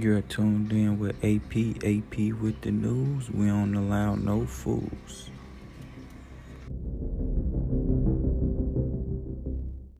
You're tuned in with AP, AP with the news. We don't allow no fools.